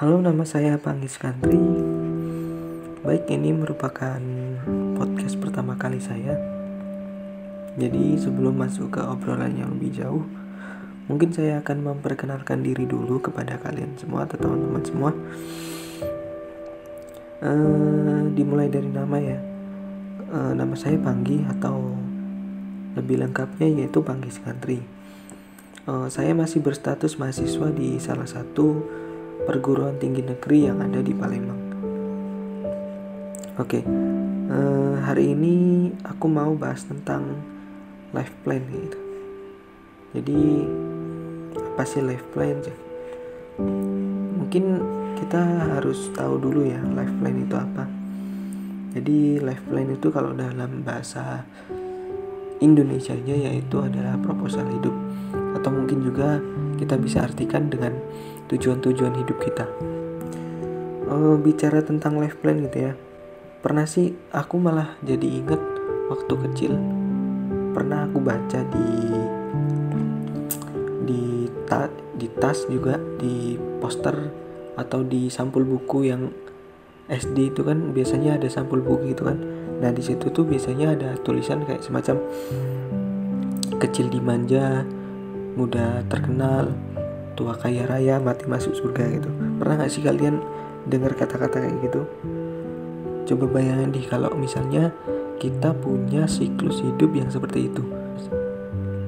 Halo, nama saya Panggis Kantri. Baik, ini merupakan podcast pertama kali saya. Jadi, sebelum masuk ke obrolan yang lebih jauh, mungkin saya akan memperkenalkan diri dulu kepada kalian semua atau teman-teman semua. Uh, dimulai dari nama ya. Uh, nama saya Panggi atau lebih lengkapnya yaitu Panggis Kantri. Uh, saya masih berstatus mahasiswa di salah satu perguruan tinggi negeri yang ada di Palembang. Oke, okay. uh, eh, hari ini aku mau bahas tentang life plan gitu. Jadi apa sih life plan? Mungkin kita harus tahu dulu ya life plan itu apa. Jadi life plan itu kalau dalam bahasa Indonesia-nya yaitu adalah proposal hidup atau mungkin juga kita bisa artikan dengan tujuan-tujuan hidup kita. Uh, bicara tentang life plan gitu ya, pernah sih aku malah jadi inget waktu kecil pernah aku baca di di ta, di tas juga di poster atau di sampul buku yang SD itu kan biasanya ada sampul buku gitu kan. Nah di situ tuh biasanya ada tulisan kayak semacam kecil dimanja, mudah terkenal, tua kaya raya mati masuk surga gitu. Pernah gak sih kalian dengar kata-kata kayak gitu? Coba bayangin di kalau misalnya kita punya siklus hidup yang seperti itu.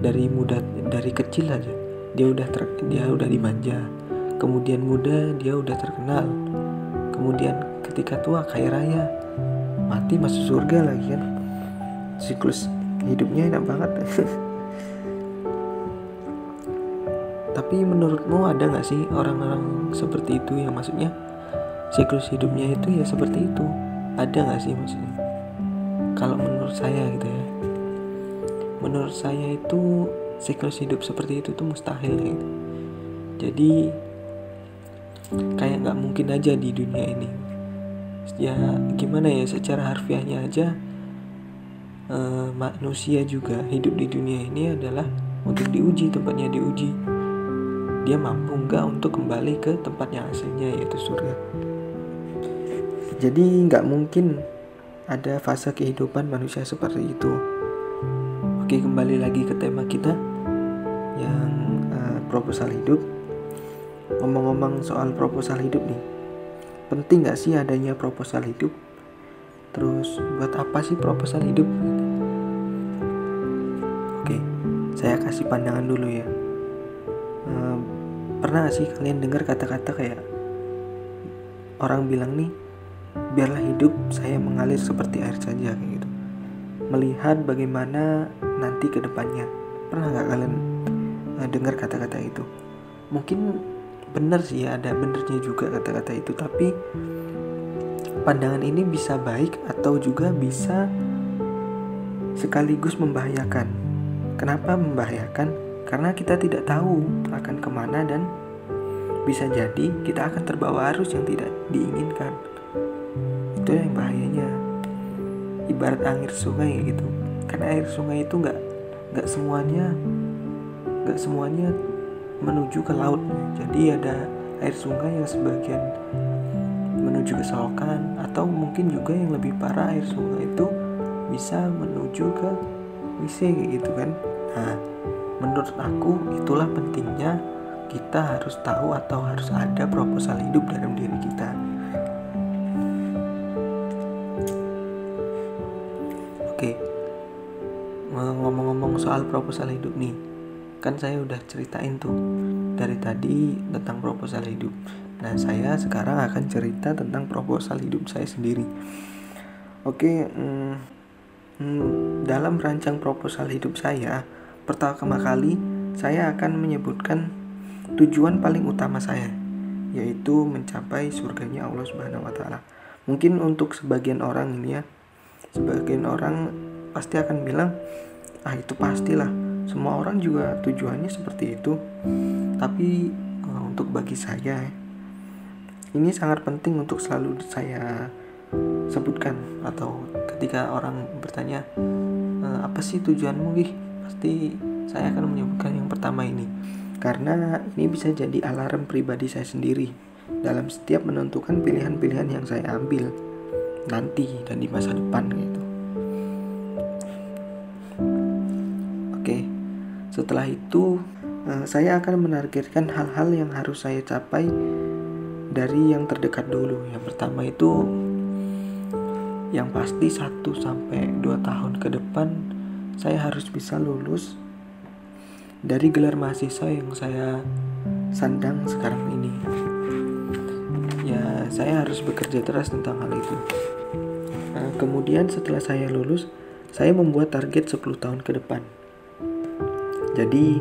Dari muda dari kecil aja. Dia udah ter, dia udah dimanja. Kemudian muda dia udah terkenal. Kemudian ketika tua kaya raya mati masuk surga lagi kan. Siklus hidupnya enak banget Tapi menurutmu ada gak sih orang-orang seperti itu yang maksudnya siklus hidupnya itu ya seperti itu? Ada gak sih maksudnya? Kalau menurut saya gitu ya, menurut saya itu siklus hidup seperti itu tuh mustahil gitu. Jadi kayak nggak mungkin aja di dunia ini. Ya gimana ya secara harfiahnya aja uh, manusia juga hidup di dunia ini adalah untuk diuji tempatnya diuji dia mampu nggak untuk kembali ke tempat yang aslinya yaitu surga. Jadi nggak mungkin ada fase kehidupan manusia seperti itu. Oke kembali lagi ke tema kita yang uh, proposal hidup. Ngomong-ngomong soal proposal hidup nih, penting nggak sih adanya proposal hidup? Terus buat apa sih proposal hidup? Oke, saya kasih pandangan dulu ya pernah sih kalian dengar kata-kata kayak orang bilang nih biarlah hidup saya mengalir seperti air saja gitu. Melihat bagaimana nanti ke depannya. Pernah nggak kalian uh, dengar kata-kata itu? Mungkin benar sih ya ada benernya juga kata-kata itu tapi pandangan ini bisa baik atau juga bisa sekaligus membahayakan. Kenapa membahayakan karena kita tidak tahu akan ke mana dan bisa jadi kita akan terbawa arus yang tidak diinginkan. Itu yang bahayanya. Ibarat air sungai gitu. Karena air sungai itu nggak nggak semuanya nggak semuanya menuju ke laut. Jadi ada air sungai yang sebagian menuju ke selokan atau mungkin juga yang lebih parah air sungai itu bisa menuju ke WC gitu kan. Nah menurut aku itulah pentingnya kita harus tahu atau harus ada proposal hidup dalam diri kita. Oke ngomong-ngomong soal proposal hidup nih kan saya udah ceritain tuh dari tadi tentang proposal hidup. Nah saya sekarang akan cerita tentang proposal hidup saya sendiri. Oke hmm, hmm, dalam rancang proposal hidup saya pertama kali saya akan menyebutkan tujuan paling utama saya yaitu mencapai surganya Allah Subhanahu wa taala. Mungkin untuk sebagian orang ini ya, sebagian orang pasti akan bilang, "Ah, itu pastilah. Semua orang juga tujuannya seperti itu." Tapi uh, untuk bagi saya ini sangat penting untuk selalu saya sebutkan atau ketika orang bertanya, e, "Apa sih tujuanmu, Gih?" Pasti saya akan menyebutkan yang pertama ini karena ini bisa jadi alarm pribadi saya sendiri dalam setiap menentukan pilihan-pilihan yang saya ambil nanti dan di masa depan gitu. Oke, setelah itu eh, saya akan menargetkan hal-hal yang harus saya capai dari yang terdekat dulu. Yang pertama itu yang pasti 1 sampai 2 tahun ke depan saya harus bisa lulus dari gelar mahasiswa yang saya sandang sekarang ini. Ya, saya harus bekerja keras tentang hal itu. Nah, kemudian setelah saya lulus, saya membuat target 10 tahun ke depan. Jadi,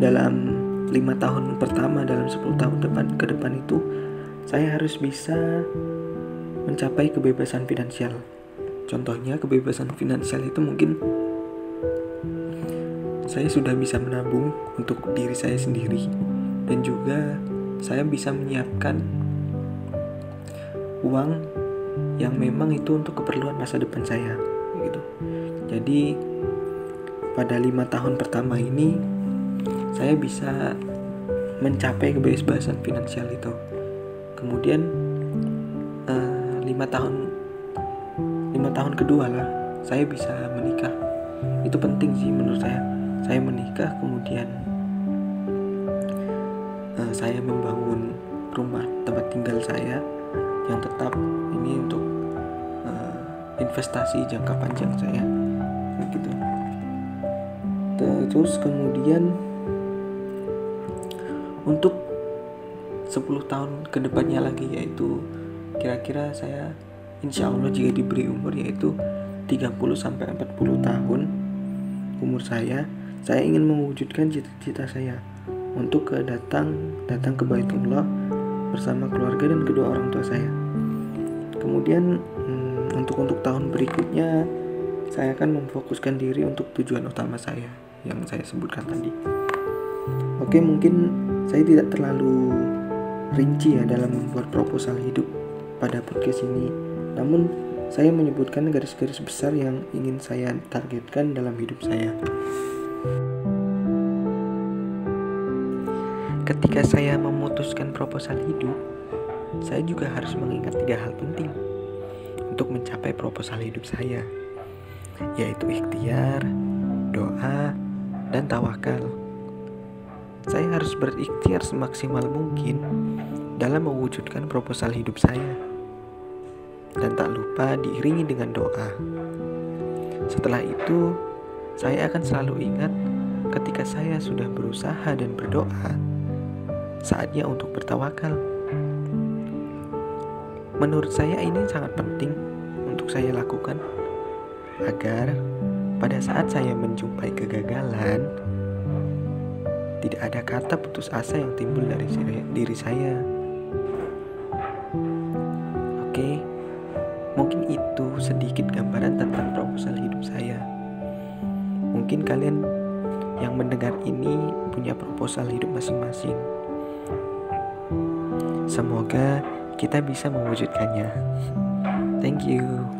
dalam lima tahun pertama dalam 10 tahun depan ke depan itu saya harus bisa mencapai kebebasan finansial. Contohnya kebebasan finansial itu mungkin saya sudah bisa menabung untuk diri saya sendiri dan juga saya bisa menyiapkan uang yang memang itu untuk keperluan masa depan saya gitu. Jadi pada lima tahun pertama ini saya bisa mencapai kebebasan finansial itu. Kemudian uh, lima tahun lima tahun kedua lah saya bisa menikah. Itu penting sih menurut saya saya menikah kemudian uh, saya membangun rumah tempat tinggal saya yang tetap ini untuk uh, investasi jangka panjang saya gitu. Terus kemudian untuk 10 tahun ke depannya lagi yaitu kira-kira saya insya Allah jika diberi umur yaitu 30 sampai 40 tahun umur saya saya ingin mewujudkan cita-cita saya untuk ke datang datang ke Baitullah bersama keluarga dan kedua orang tua saya. Kemudian hmm, untuk untuk tahun berikutnya saya akan memfokuskan diri untuk tujuan utama saya yang saya sebutkan tadi. Oke, mungkin saya tidak terlalu rinci ya dalam membuat proposal hidup pada podcast ini. Namun saya menyebutkan garis-garis besar yang ingin saya targetkan dalam hidup saya. Ketika saya memutuskan proposal hidup, saya juga harus mengingat tiga hal penting untuk mencapai proposal hidup saya, yaitu ikhtiar, doa, dan tawakal. Saya harus berikhtiar semaksimal mungkin dalam mewujudkan proposal hidup saya, dan tak lupa diiringi dengan doa. Setelah itu, saya akan selalu ingat ketika saya sudah berusaha dan berdoa saatnya untuk bertawakal. Menurut saya ini sangat penting untuk saya lakukan agar pada saat saya menjumpai kegagalan tidak ada kata putus asa yang timbul dari diri saya. Oke, mungkin itu sedikit gambaran tentang. Mungkin kalian yang mendengar ini punya proposal hidup masing-masing. Semoga kita bisa mewujudkannya. Thank you.